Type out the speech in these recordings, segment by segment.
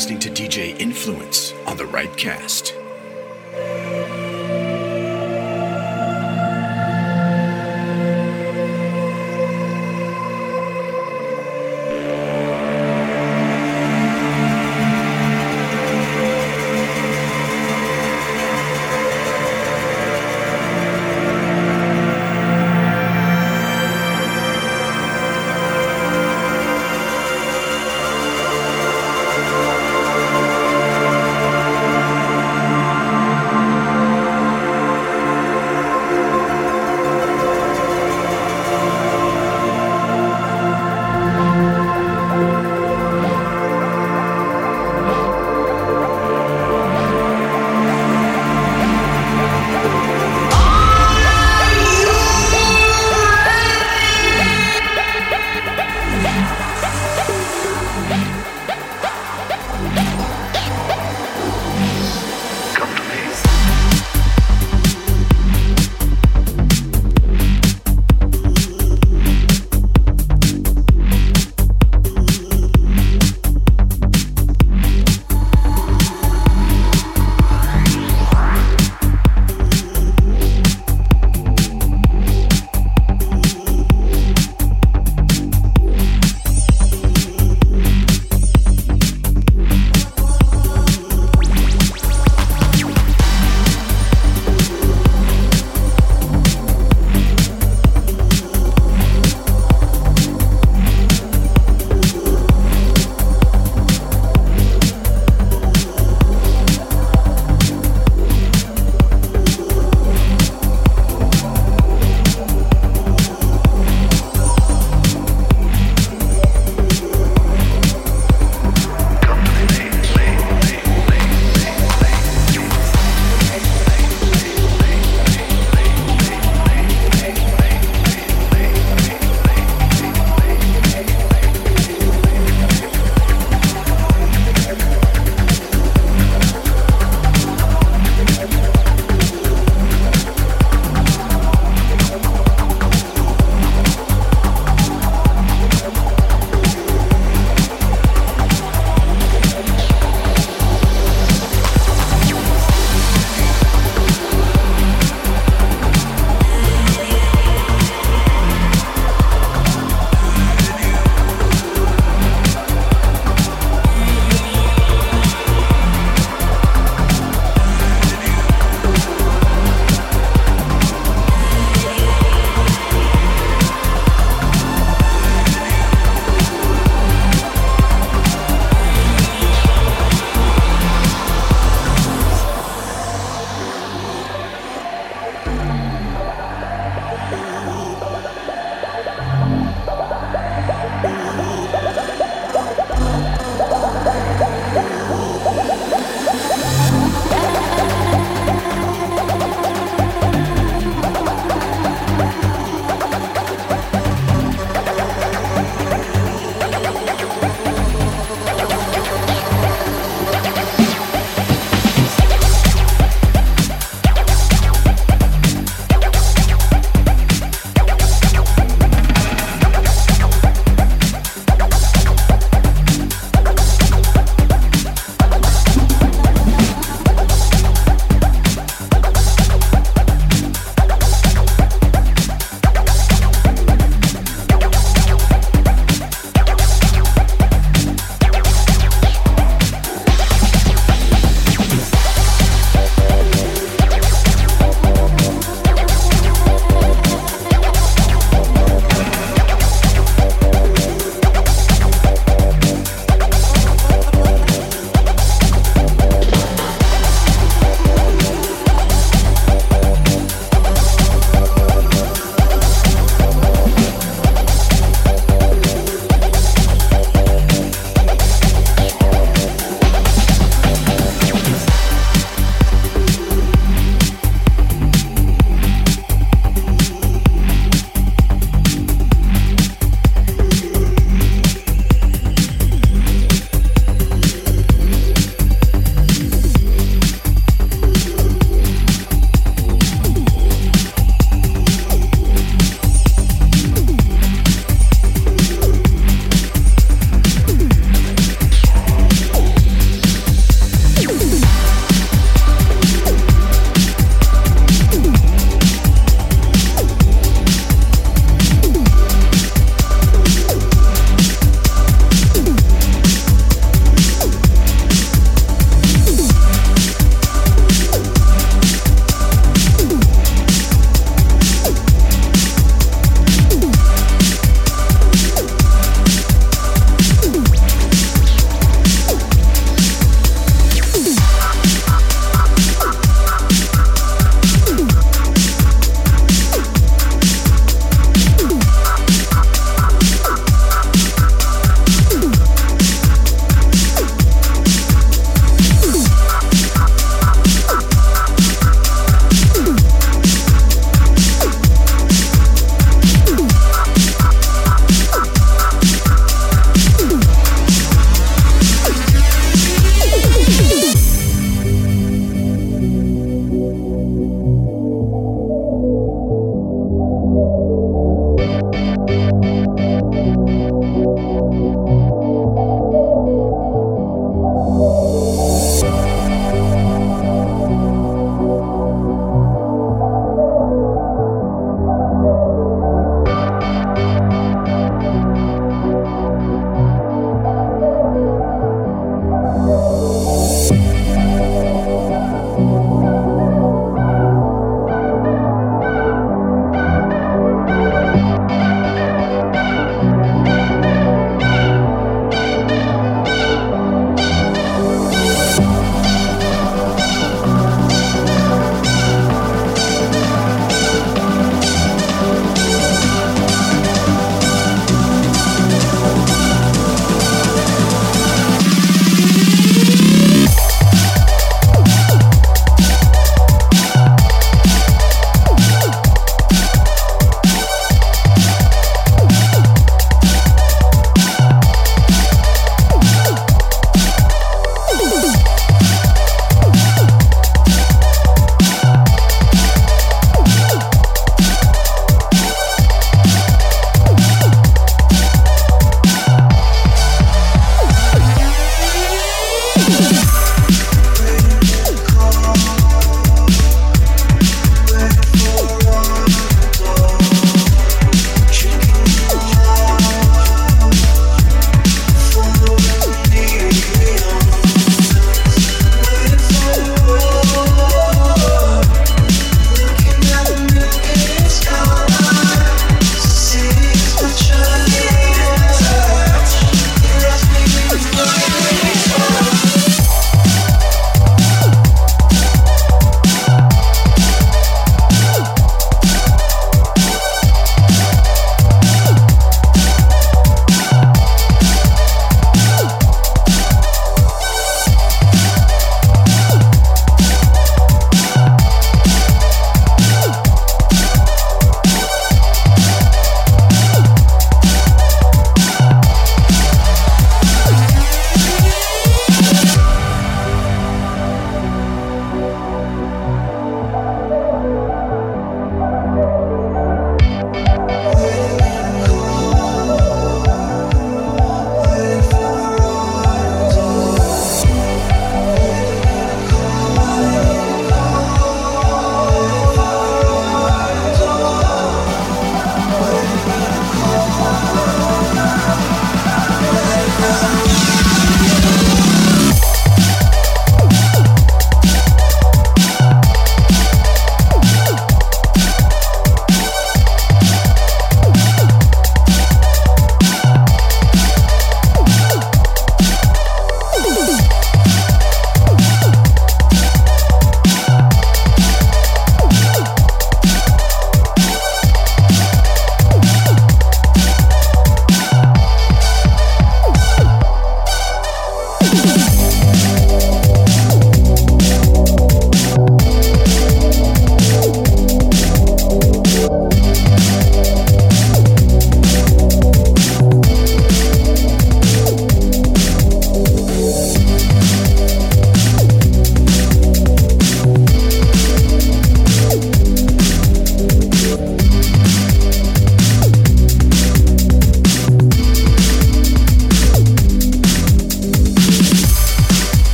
listening to DJ Influence on the RIPEcast.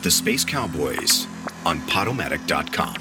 With the Space Cowboys on Podomatic.com.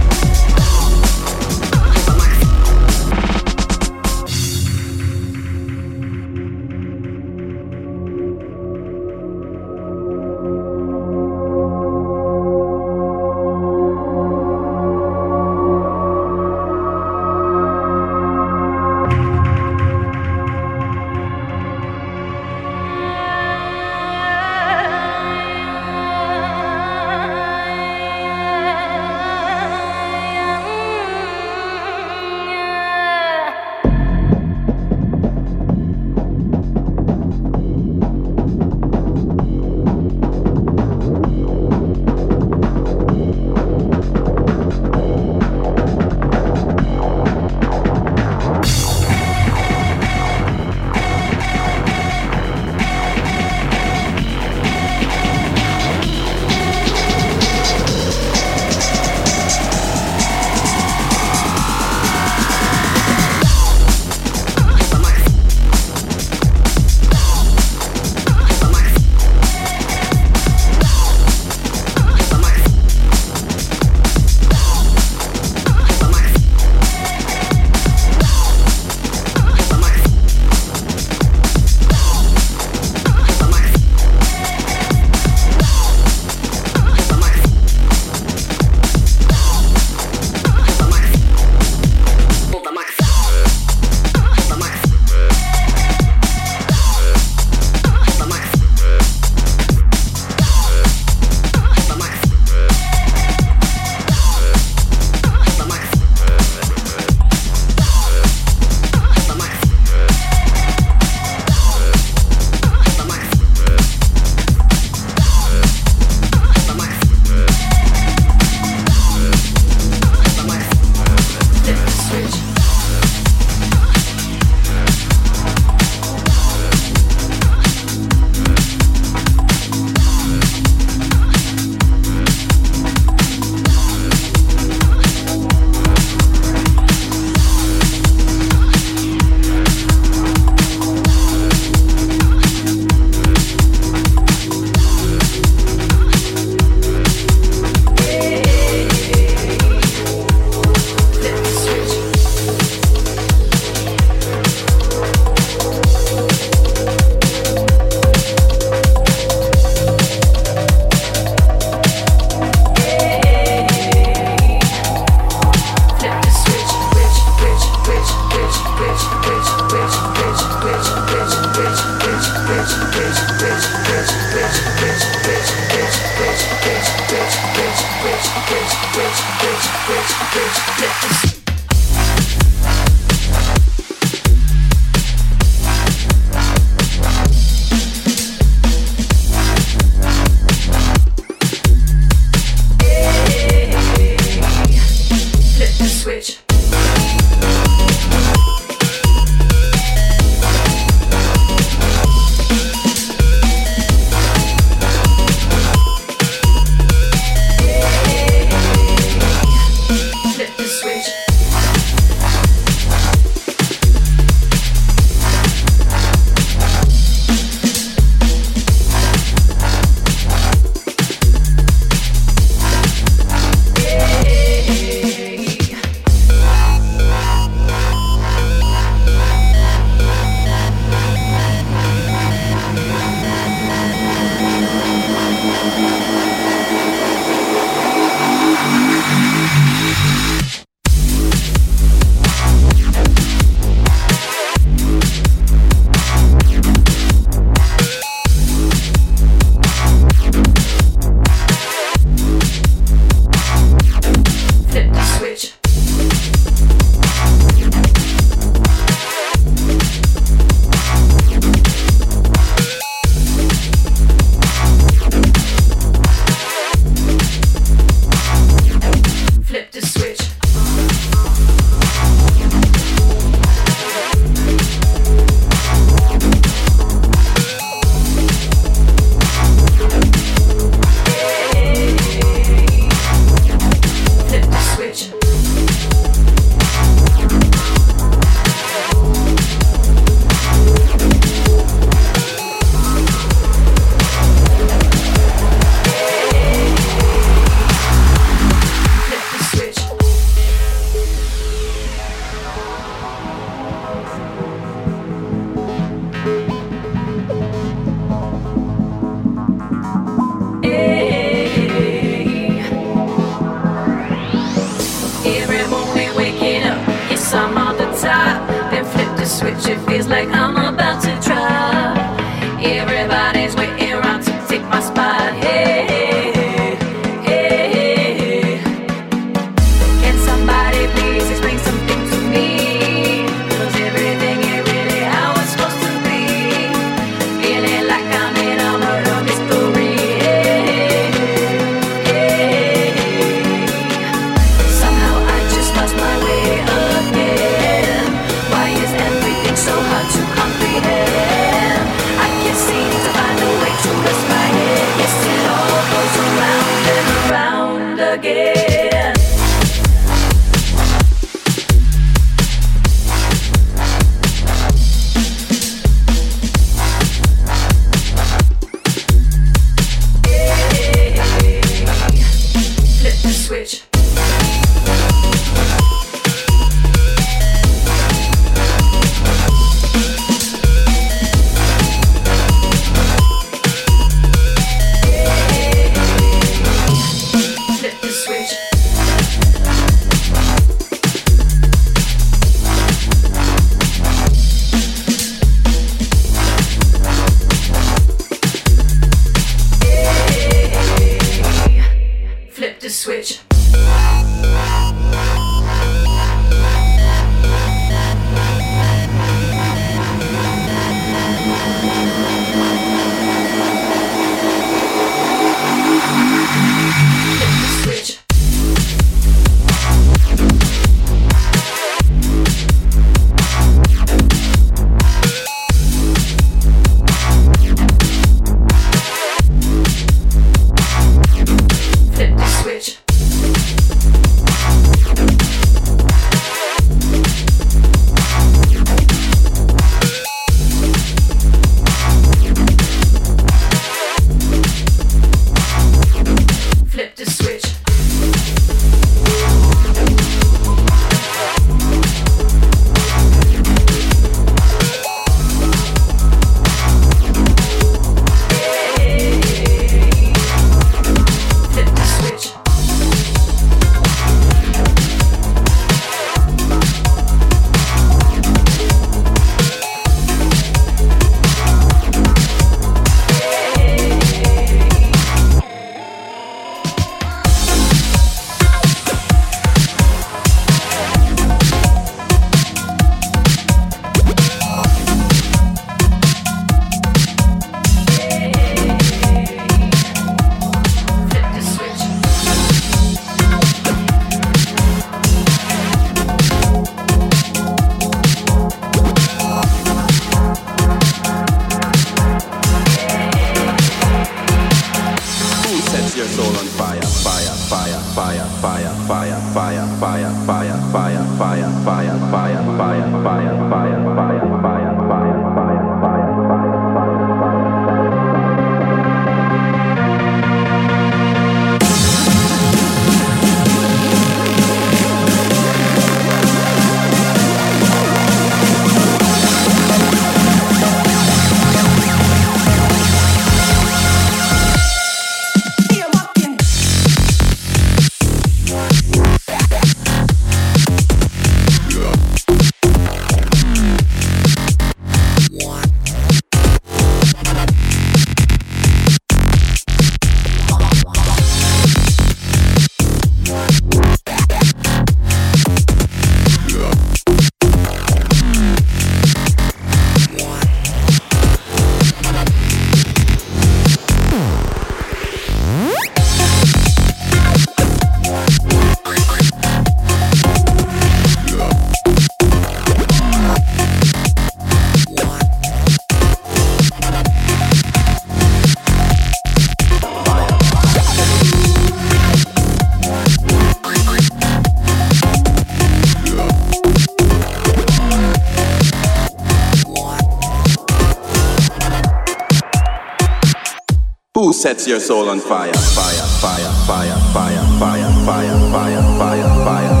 sets your soul on fire, fire, fire, fire, fire, fire, fire, fire, fire, fire,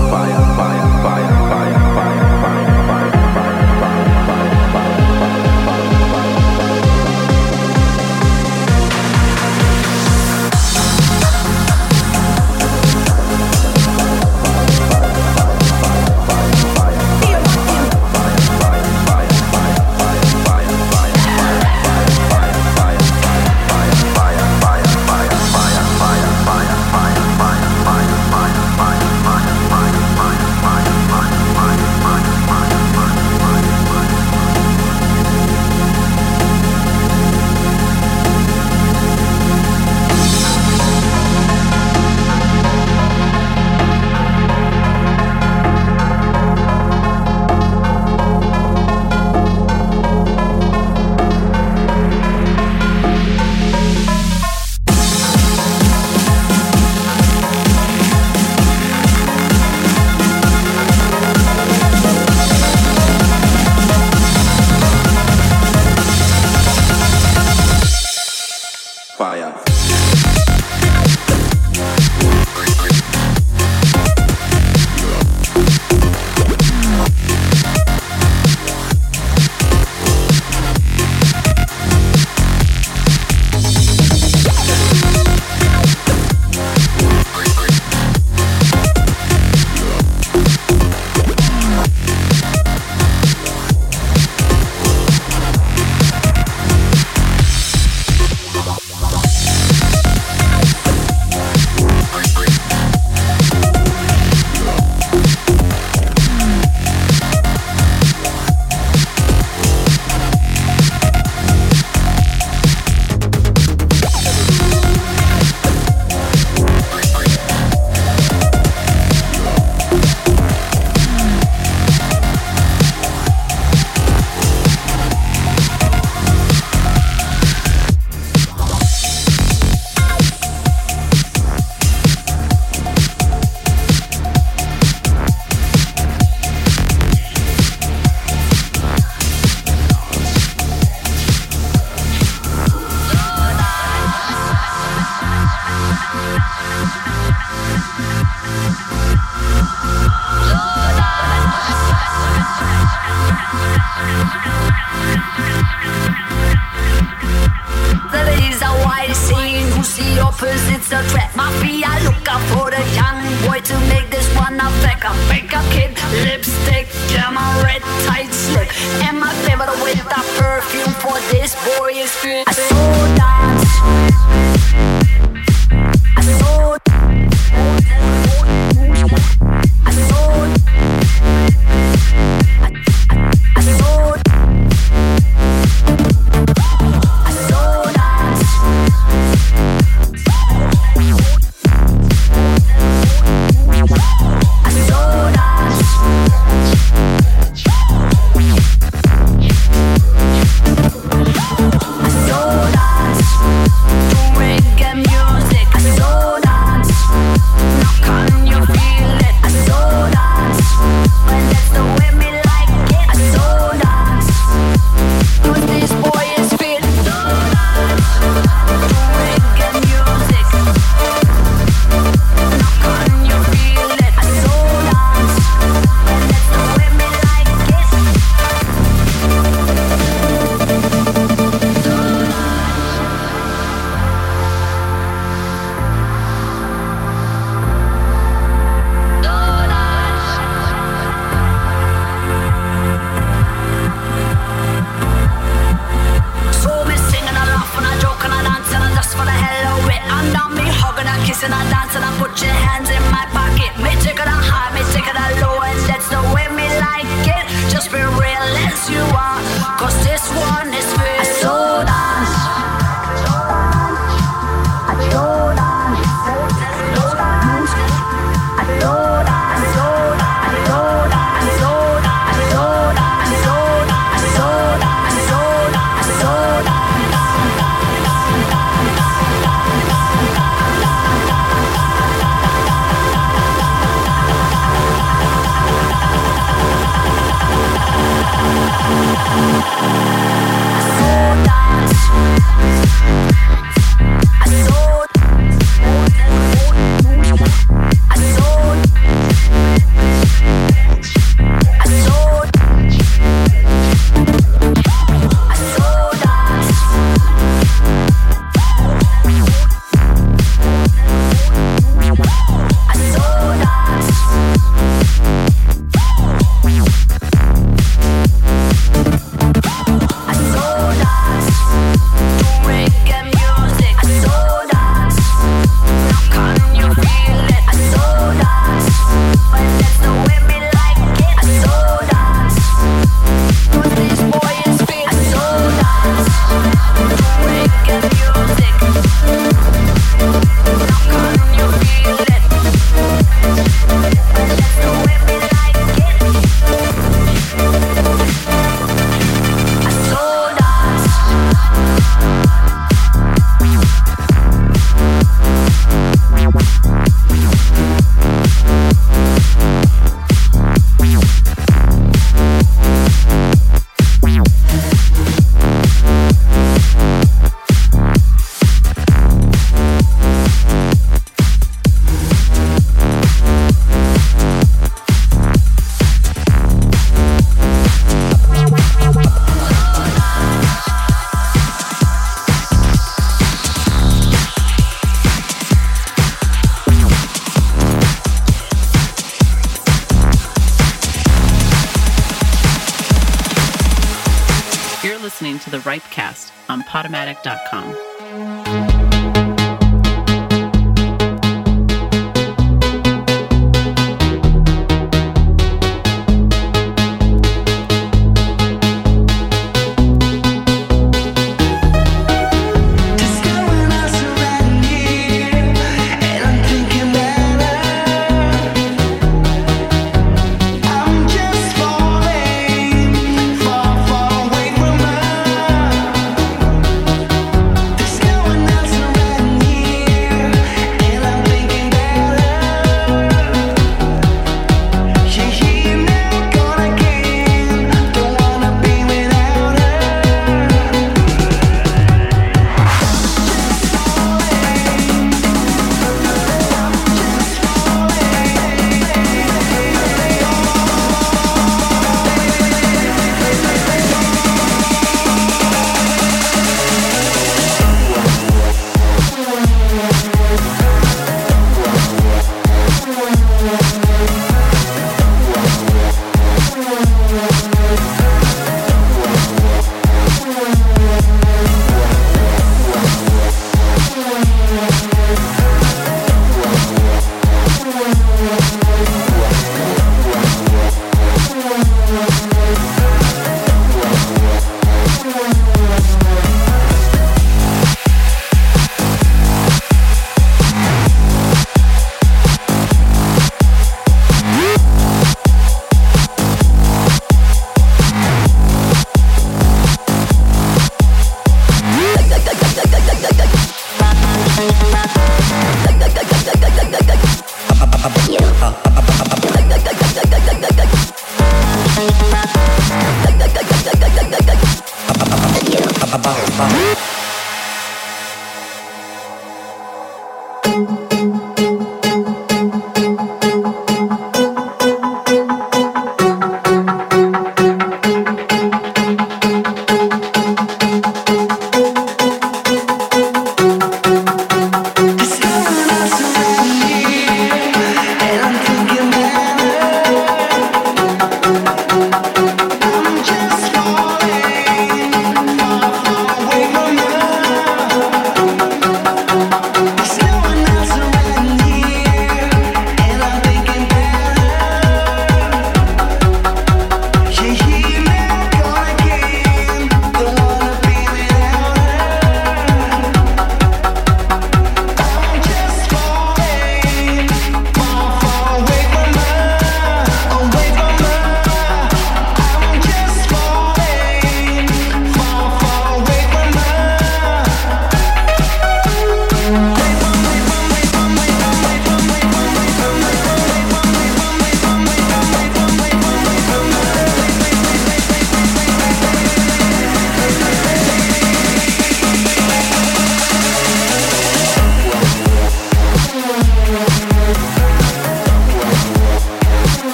Rocket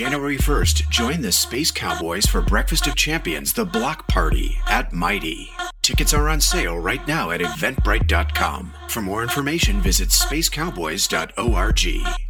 January 1st, join the Space Cowboys for Breakfast of Champions, the Block Party at Mighty. Tickets are on sale right now at eventbrite.com. For more information, visit spacecowboys.org.